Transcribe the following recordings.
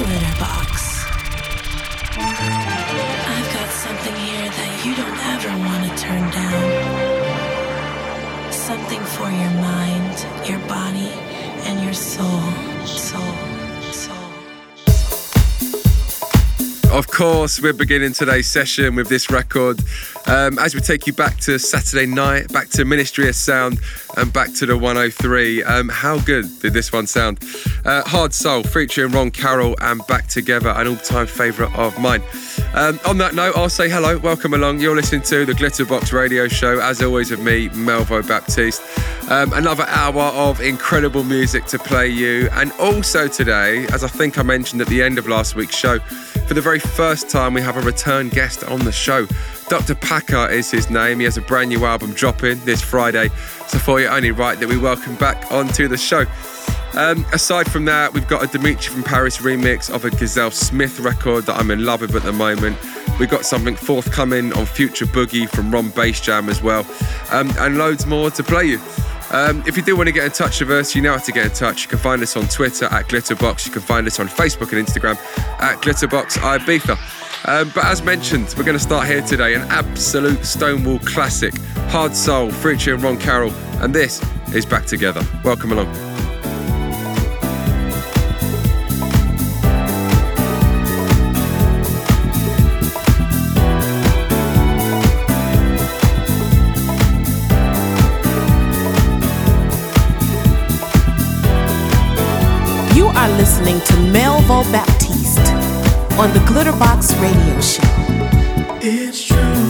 Glitterbox. I've got something here that you don't ever want to turn down. Something for your mind, your body, and your soul. Soul. Of course, we're beginning today's session with this record um, as we take you back to Saturday night, back to Ministry of Sound, and back to the 103. Um, how good did this one sound? Uh, Hard Soul featuring Ron Carroll and Back Together, an all time favourite of mine. Um, on that note, I'll say hello, welcome along. You're listening to the Glitterbox Radio Show, as always, with me, Melvo Baptiste. Um, another hour of incredible music to play you. And also today, as I think I mentioned at the end of last week's show, for the very first time, we have a return guest on the show. Dr. Packer is his name. He has a brand new album dropping this Friday. So for you, only right that we welcome back onto the show. Um, aside from that, we've got a Dimitri from Paris remix of a Gizelle Smith record that I'm in love with at the moment. We've got something forthcoming on Future Boogie from Ron Basejam as well, um, and loads more to play you. Um, if you do want to get in touch with us, you know how to get in touch. You can find us on Twitter at Glitterbox. You can find us on Facebook and Instagram at Glitterbox Ibiza. Um, but as mentioned, we're going to start here today an absolute Stonewall classic, Hard Soul, featuring Ron Carroll, and this is Back Together. Welcome along. Listening to Melvo Baptiste on the Glitterbox Radio Show. It's true.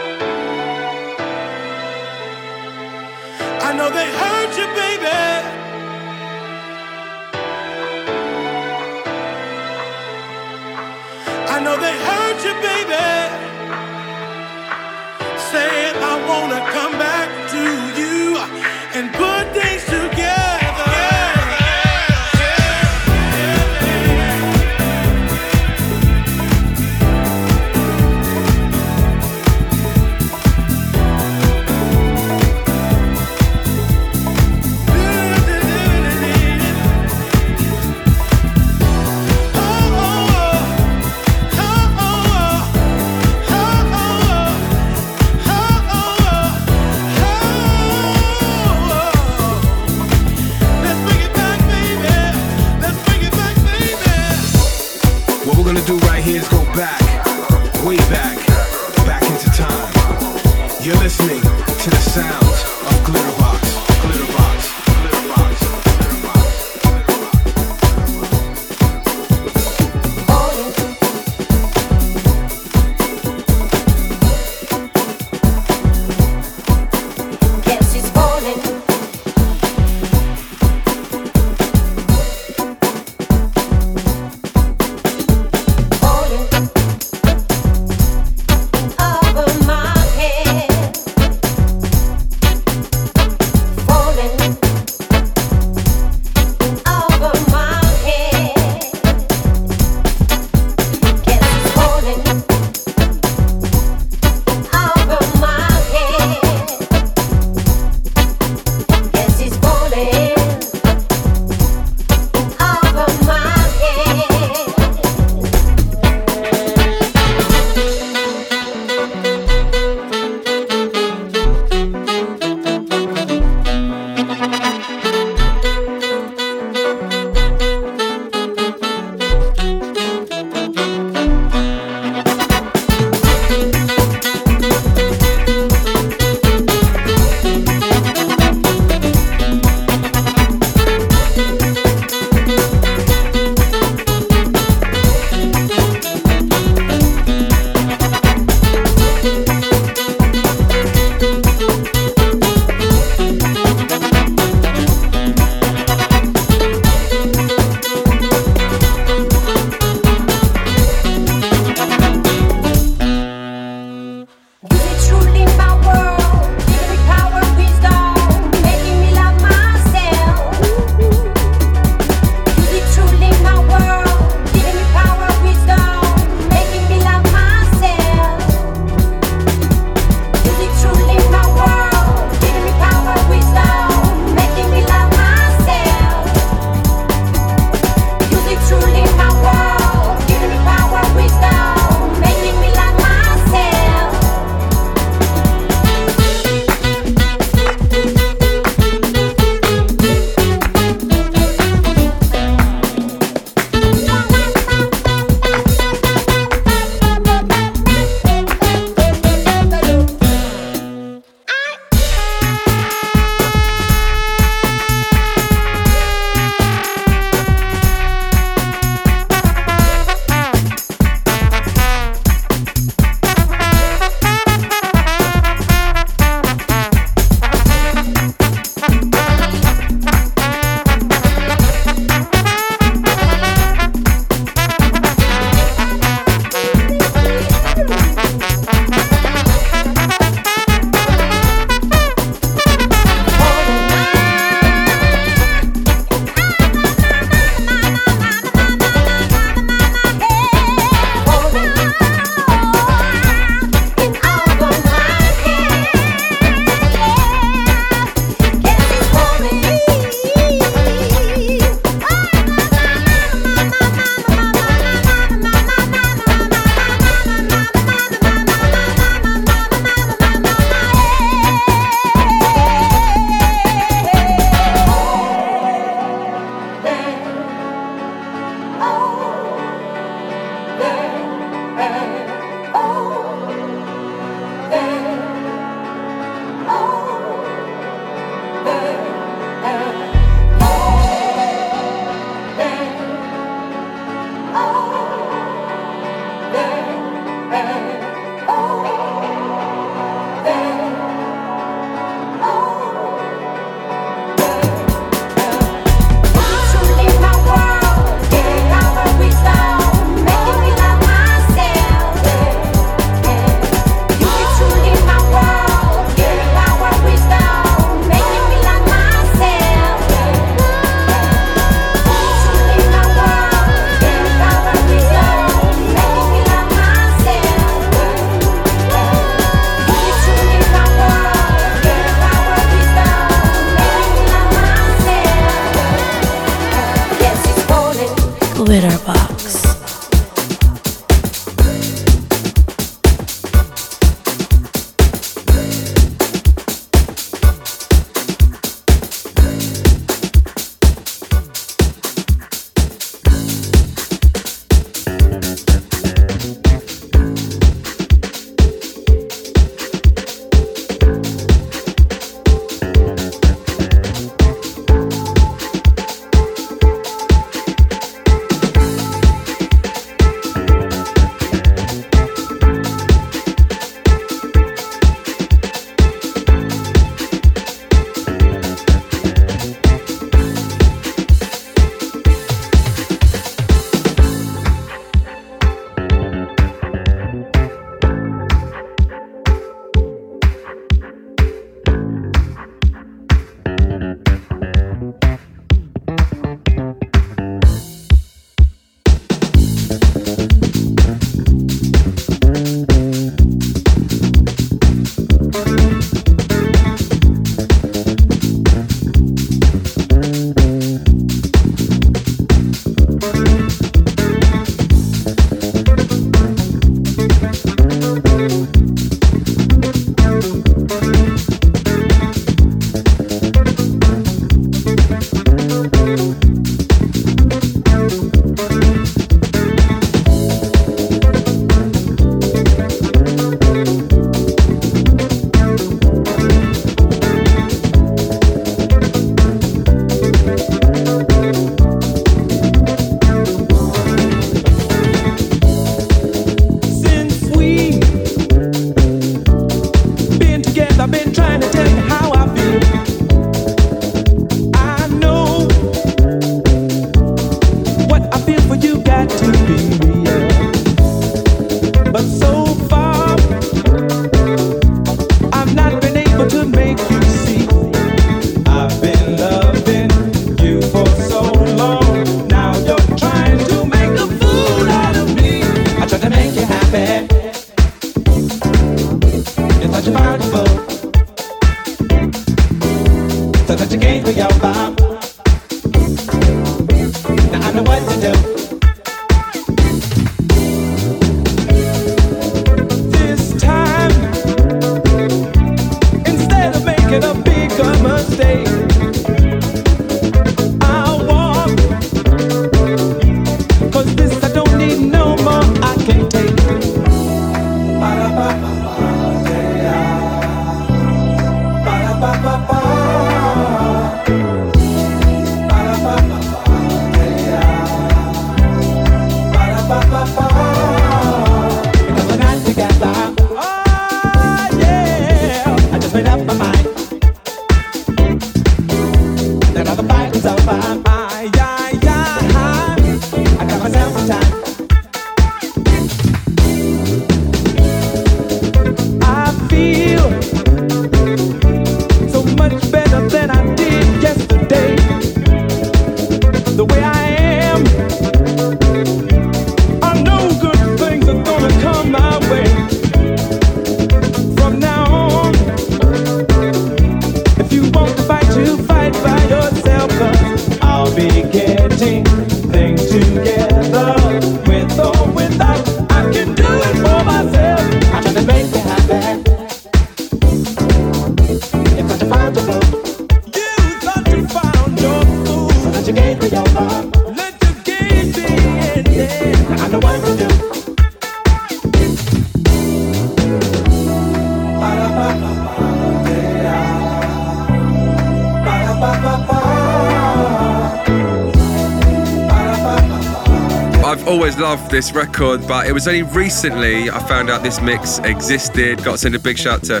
This record, but it was only recently I found out this mix existed. Got to send a big shout to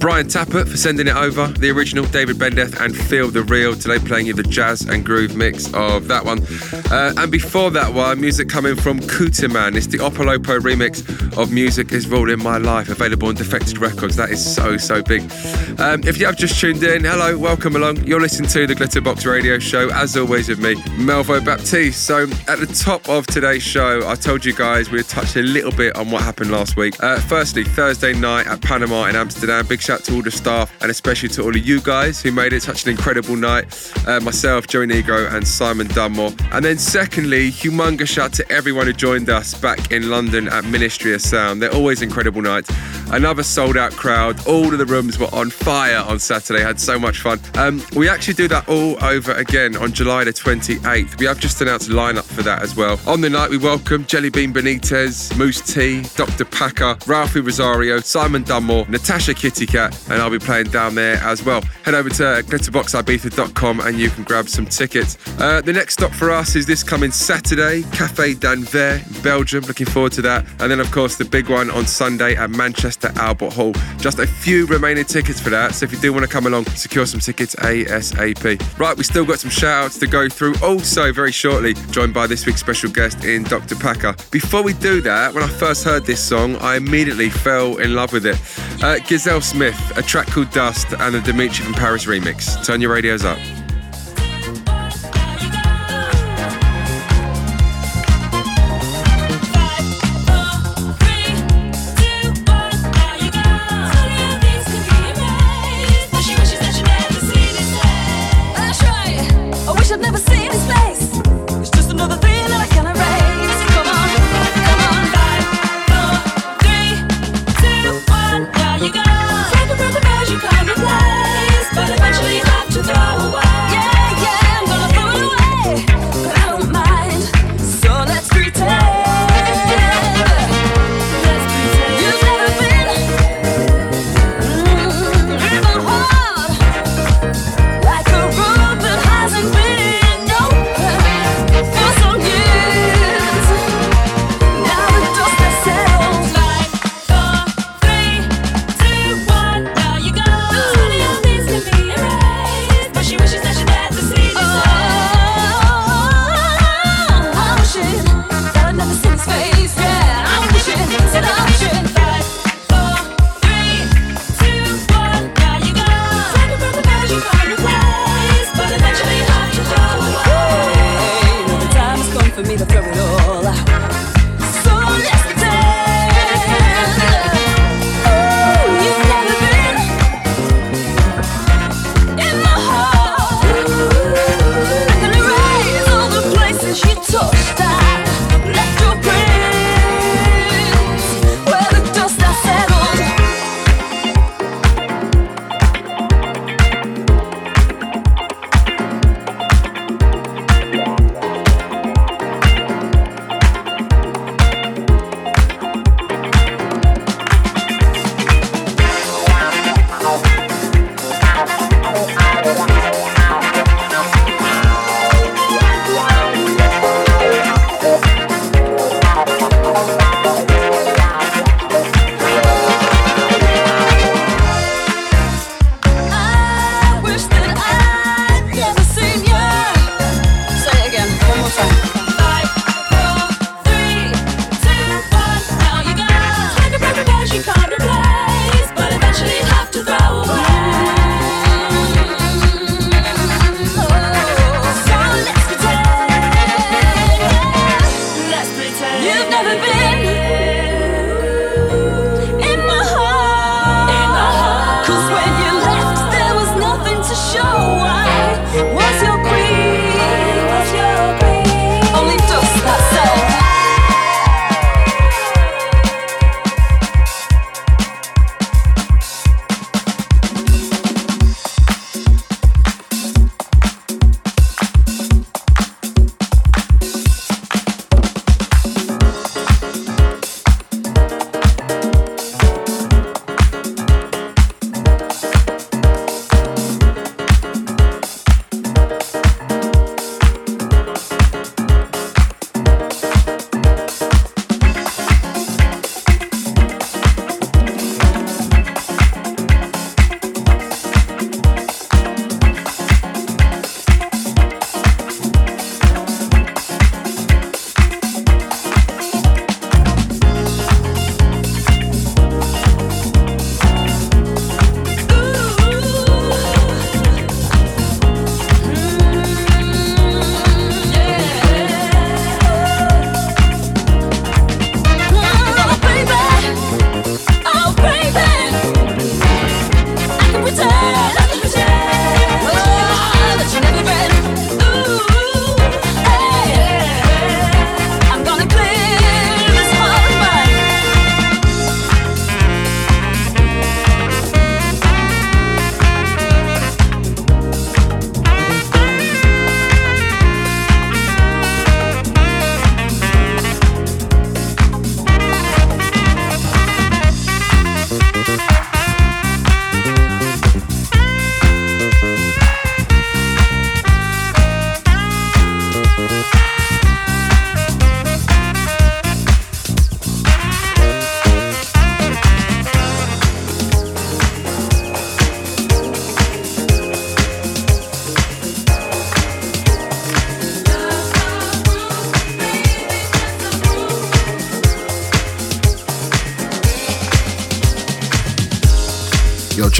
Brian Tappert for sending it over. The original David Bendeth and Feel the Real today playing you the jazz and groove mix of that one. Uh, and before that one, music coming from Kutiman. It's the Opolopo remix of Music is Ruling My Life, available on Defected Records. That is so, so big. Um, if you have just tuned in, hello, welcome along. You're listening to the Glitterbox Radio Show, as always with me, Melvo Baptiste. So at the top of today's today's I told you guys we would touch a little bit on what happened last week. Uh, firstly, Thursday night at Panama in Amsterdam. Big shout to all the staff and especially to all of you guys who made it such an incredible night. Uh, myself, Joey Negro, and Simon Dunmore. And then secondly, humongous shout to everyone who joined us back in London at Ministry of Sound. They're always incredible nights. Another sold out crowd. All of the rooms were on fire on Saturday. Had so much fun. Um, we actually do that all over again on July the 28th. We have just announced lineup for that as well. On the night, we welcome Jellybean Benitez, Mousse T, Dr. Packer, Ralphi Rosario, Simon Dunmore, Natasha Kitty Katt, and I'll be playing down there as well. Head over to glitterboxibiza.com and you can grab some tickets. Uh, the next stop for us is this coming Saturday, Cafe d'Anvers, Belgium. Looking forward to that. And then, of course, the big one on Sunday at Manchester Albert Hall. Just a few remaining tickets for that. So if you do want to come along, secure some tickets ASAP. Right, we still got some shout outs to go through. Also, very shortly, joined by this week's special guest in Dr. Before we do that, when I first heard this song, I immediately fell in love with it. Uh, Gizelle Smith, a track called Dust, and the Dimitri from Paris remix. Turn your radios up.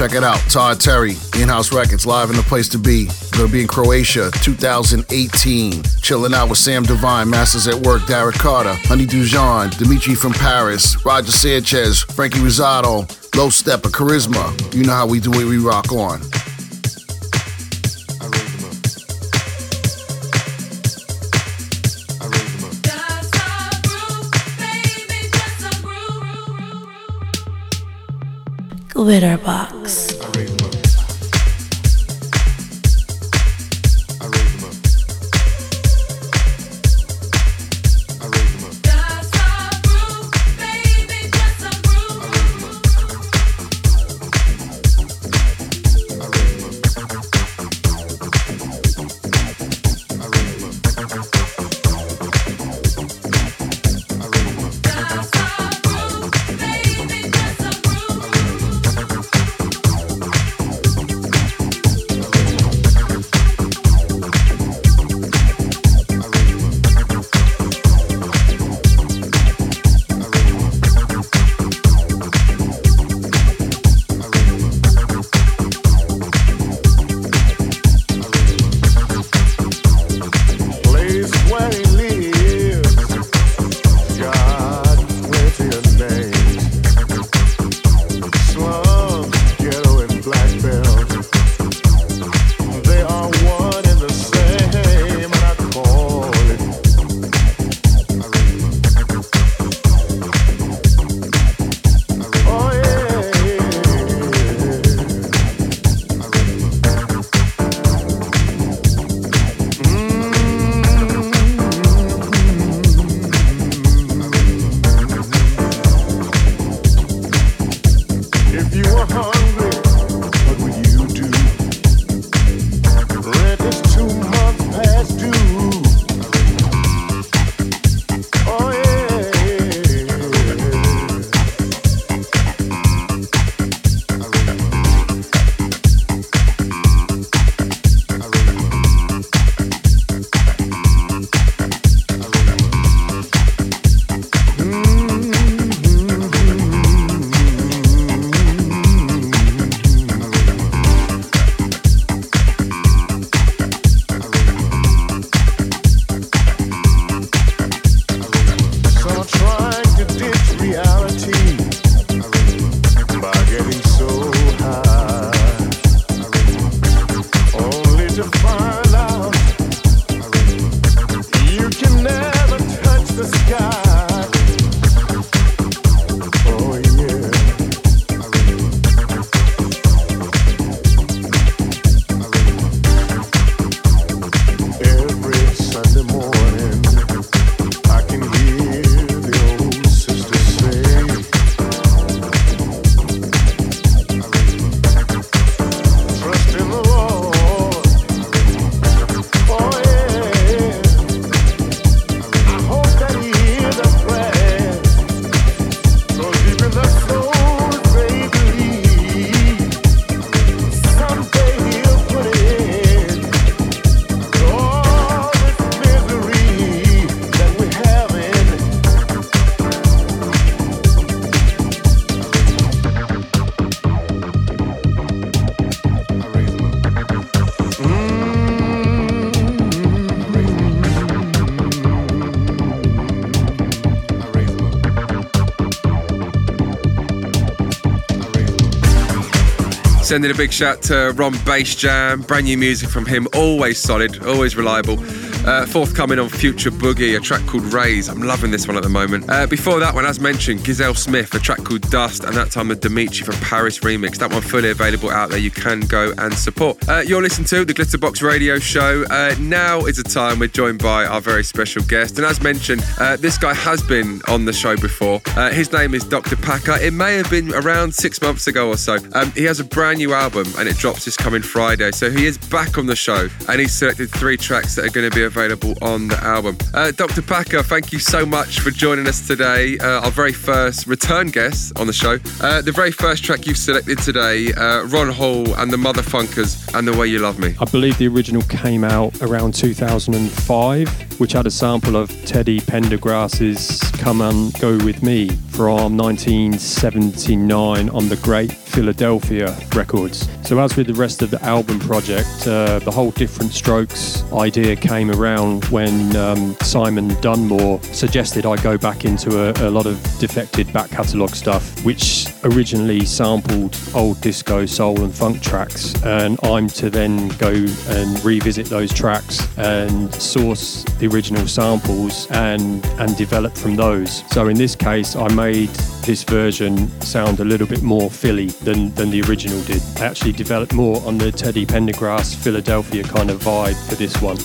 Check it out. Todd Terry, In-House Records, live in the place to be. Gonna be in Croatia, 2018. Chilling out with Sam Divine, Masters at Work, Derek Carter, Honey Dijon, Dimitri from Paris, Roger Sanchez, Franky Rizardo, Low Steppa, Charisma. You know how we do it, we rock on. Glitterbox. Sending a big shout to Ron Basejam, brand new music from him, always solid, always reliable. Uh, forthcoming on Future Boogie, a track called Raise. I'm loving this one at the moment. Uh, before that one, as mentioned, Gizelle Smith, a track called Dust, and that time the Dimitri from Paris remix. That one fully available out there. You can go and support. Uh, you're listening to the Glitterbox Radio Show. Uh, now is the time we're joined by our very special guest, and as mentioned, uh, this guy has been on the show before. Uh, his name is Dr. Packer. It may have been around six months ago or so. Um, he has a brand new album, and it drops this coming Friday. So he is back on the show, and he's selected three tracks that are going to be available on the album. Uh, Dr. Packer, thank you so much for joining us today. Uh, our very first return guest on the show. Uh, the very first track you've selected today, uh, Ron Hall and the Muthafunkaz and The Way You Love Me. I believe the original came out around 2005 which had a sample of Teddy Pendergrass's Come and Go With Me from 1979 on the Great Philadelphia Records. So, as with the rest of the album project, uh, the whole Different Strokes idea came around when um, Simon Dunmore suggested I go back into a, a lot of defected back catalogue stuff, which originally sampled old disco, soul, and funk tracks. And I'm to then go and revisit those tracks and source the original samples and, and develop from those. So, in this case, I made this version sound a little bit more Philly than, than the original did. I actually developed more on the Teddy Pendergrass Philadelphia kind of vibe for this one.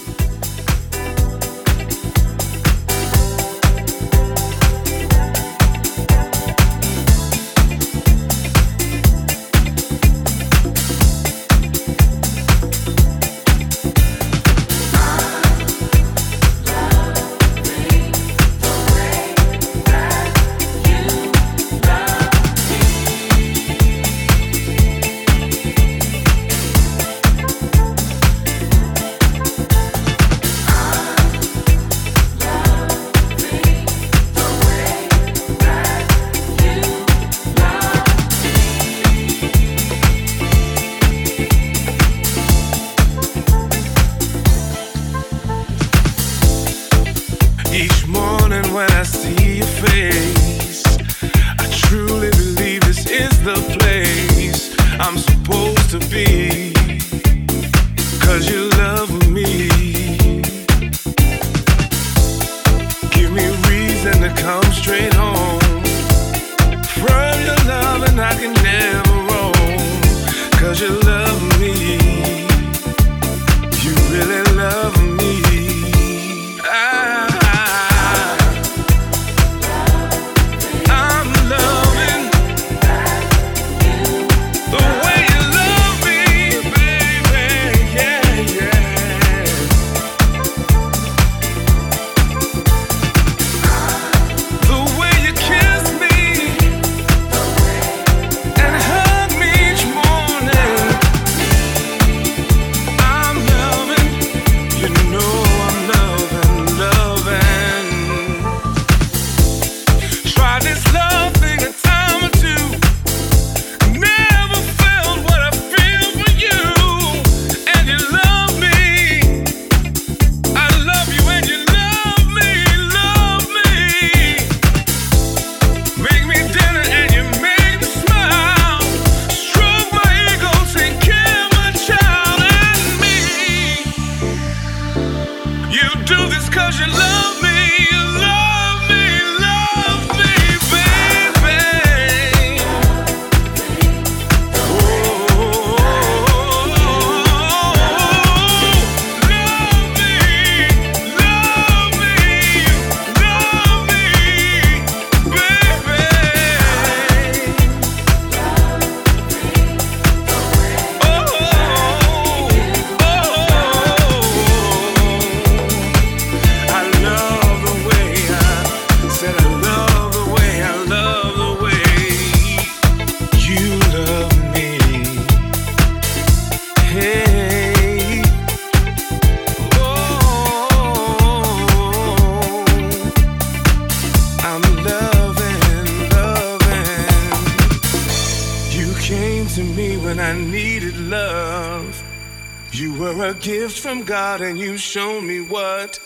Show me what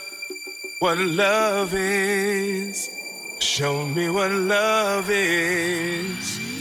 what love is. Show me what love is.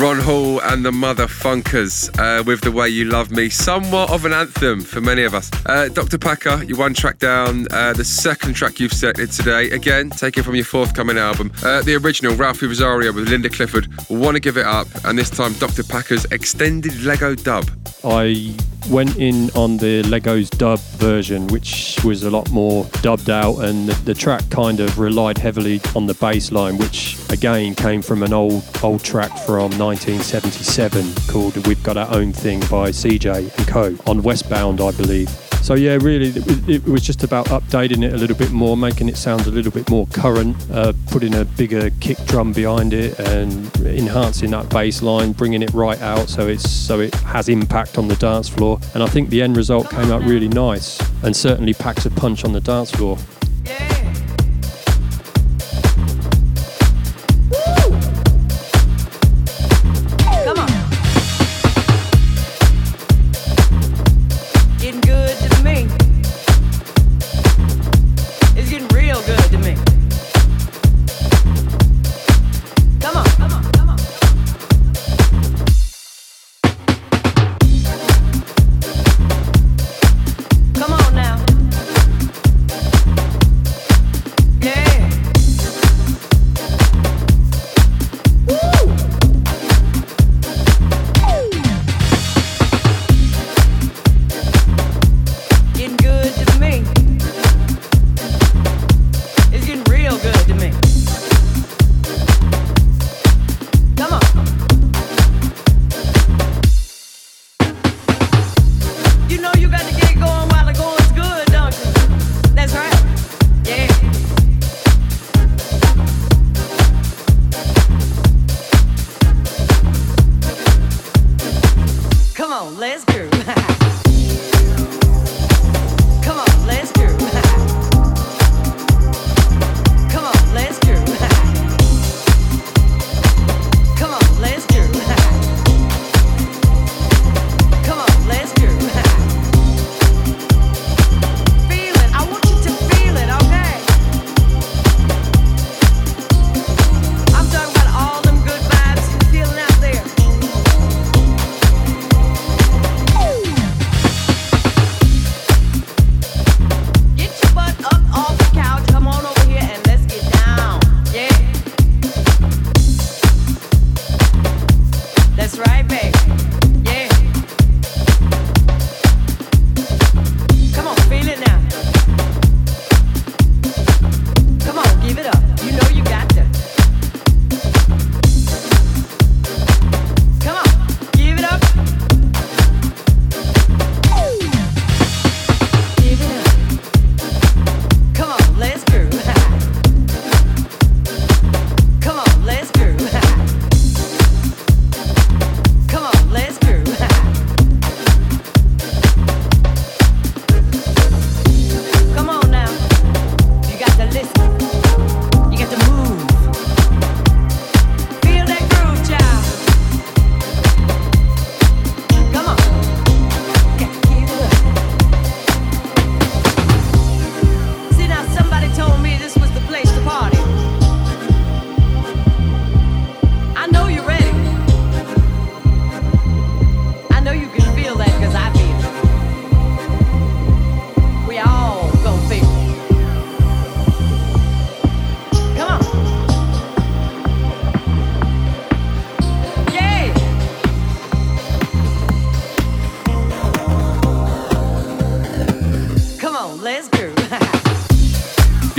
Ron Hall and the Muthafunkaz uh, with The Way You Love Me, somewhat of an anthem for many of us. Uh, Dr. Packer, you one track down, uh, the second track you've selected today, again, taken from your forthcoming album. Uh, the original, Ralphi Rosario with Linda Clifford, Want to Give It Up, and this time Dr. Packer's extended Lego dub. I went in on the Legos dub version, which was a lot more dubbed out, and the, the, track kind of relied heavily on the bass line, which again came from an old old track from 1977 called "We've Got Our Own Thing" by CJ and Co. on Westbound, I believe. So yeah, really, it was, just about updating it a little bit more, making it sound a little bit more current, uh, putting a bigger kick drum behind it, and enhancing that bass line, bringing it right out so it's so it has impact on the dance floor. And I think the end result came out really nice, and certainly packs a punch on the dance floor.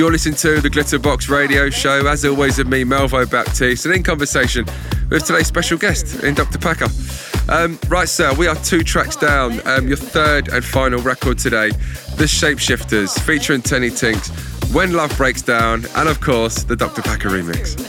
You're listening to the Glitterbox Radio Show, as always, with me, Melvo Baptiste, and in conversation with today's special guest, in Dr. Packer. Um, right, sir, we are two tracks down. Um, your third and final record today, The Shapeshifters, featuring Teni Tinks, When Love Breaks Down, and of course, the Dr. Packer remix.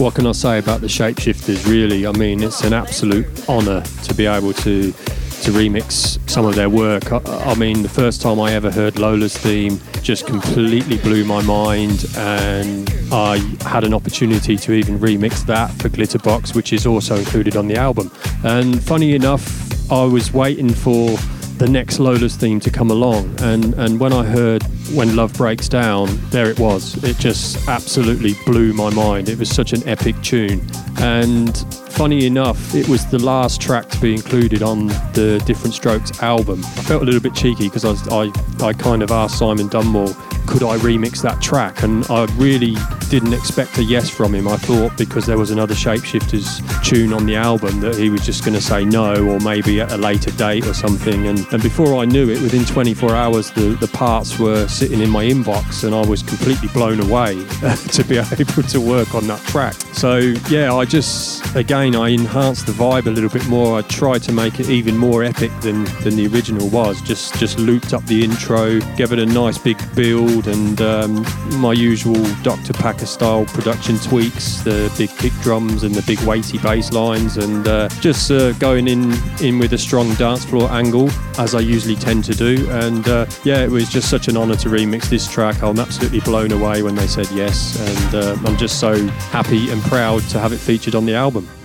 What can I say about the Shapeshifters, really? I mean, it's an absolute honour to be able to to remix some of their work. I, I, mean, the first time I ever heard Lola's theme just completely blew my mind, and I had an opportunity to even remix that for Glitterbox, which is also included on the album. And funny enough, I was waiting for the next Lola's theme to come along, and, and when I heard When Love Breaks Down, there it was. It just absolutely blew my mind. It was such an epic tune. And funny enough, it was the last track to be included on the Different Strokes album. I felt a little bit cheeky because I, I, I kind of asked Simon Dunmore, could I remix that track? And I really didn't expect a yes from him. I thought because there was another Shapeshifters tune on the album that he was just going to say no or maybe at a later date or something. And, and before I knew it, within 24 hours, the, the parts were sitting in my inbox and I was completely blown away to be able to work on that track. So, yeah, I just, again, I enhanced the vibe a little bit more. I tried to make it even more epic than, than the original was. Just, just looped up the intro, gave it a nice big build and um, my usual Dr. Packer style production tweaks, the big kick drums and the big weighty bass lines, and uh, just uh, going in in with a strong dance floor angle as I usually tend to do. And uh, yeah, it was just such an honour to remix this track. I'm absolutely blown away when they said yes, and uh, I'm just so happy and proud to have it featured on the album.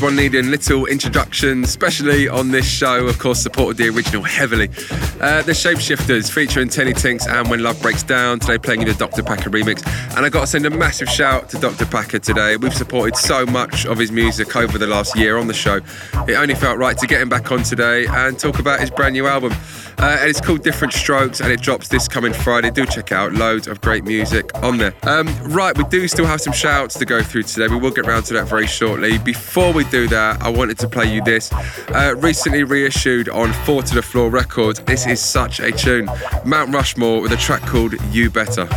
One needing little introduction, especially on this show, of course, supported the original heavily. Uh, the Shapeshifters featuring Teni Tinks and When Love Breaks Down, today playing you the Dr. Packer remix. And I got to send a massive shout to Dr. Packer today. We've supported so much of his music over the last year on the show. It only felt right to get him back on today and talk about his brand new album. Uh, and it's called Different Strokes and it drops this coming Friday. Do check out loads of great music on there. Um, right, we do still have some shouts to go through today. We will get around to that very shortly. Before we do that, I wanted to play you this. Uh, recently reissued on Four to the Floor Records, this is such a tune. Mount Rushmore with a track called You Better.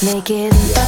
Glitterbox.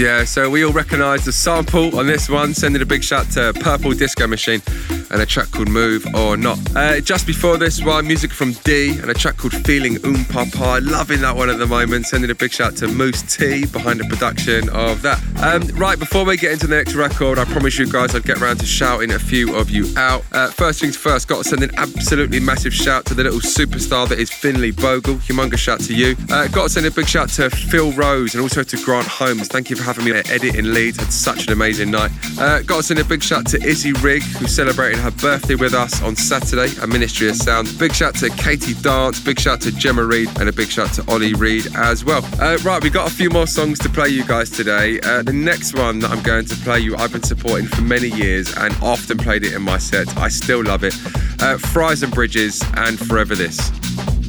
Yeah, so we all recognise the sample on this one. Sending a big shout to Purple Disco Machine and a track called Move or Not. Uh, just before this one, music from D and a track called Feeling Um Papa. Loving that one at the moment. Sending a big shout to Mousse T behind the production of that. Um, right, before we get into the next record, I promise you guys I'd get around to shouting a few of you out. Uh, first things first, got to send an absolutely massive shout to the little superstar that is Finley Bogle. Humongous shout to you. Uh, got to send a big shout to Phil Rose and also to Grant Holmes. Thank you for having me at Edit in Leeds. Had such an amazing night. Uh, got to send a big shout to Izzy Rigg, who's celebrating her birthday with us on Saturday at Ministry of Sound. Big shout to Katie Dance, big shout to Gemma Reed, and a big shout to Ollie Reed as well. Uh, right, we got a few more songs to play you guys today. Uh, the next one that I'm going to play you, I've been supporting for many years and often played it in my set. I still love it. Uh, Fries and Bridges and Forever This.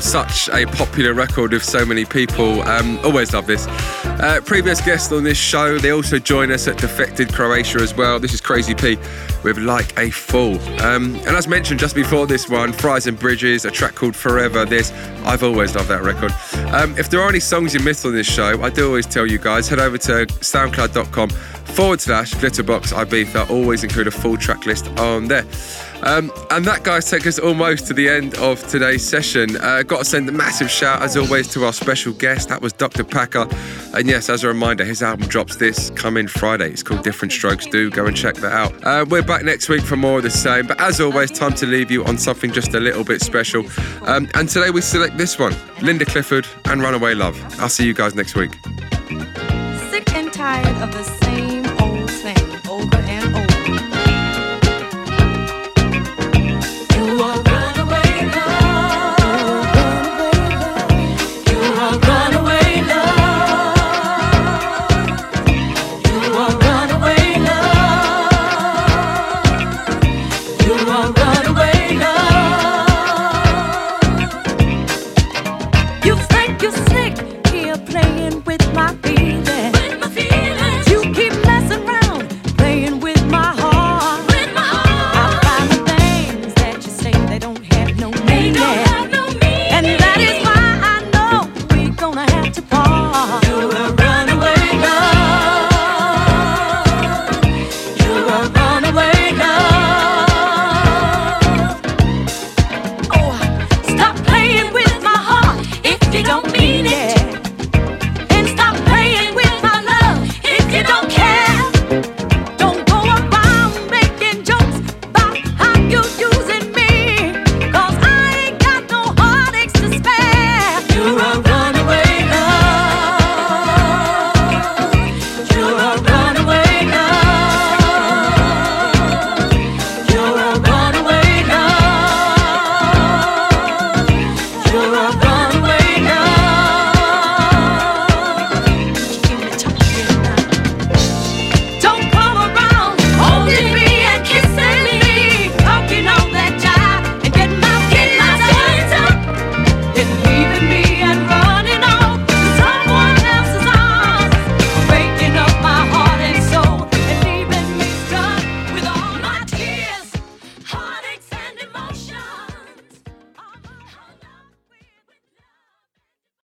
Still such a popular record with so many people. Um, always love this. Uh, previous guests on this show, they also join us at Defected Croatia as well. This is Crazy P with Like a Fool. Um, and as mentioned just before this one, Fries and Bridges, a track called Forever. This, I've always loved that record. Um, if there are any songs you missed on this show, I do always tell you guys, head over to soundcloud.com forward slash glitterbox Ibiza. Always include a full track list on there. Um, and that, guys, takes us almost to the end of today's session. Uh, got to send a massive shout, as always, to our special guest. That was Dr. Packer. And yes, as a reminder, his album drops this coming Friday. It's called Different Strokes. Do go and check that out. Uh, we're back next week for more of the same. But as always, time to leave you on something just a little bit special. Um, and today we select this one Linda Clifford and Runaway Love. I'll see you guys next week. Sick and tired of the same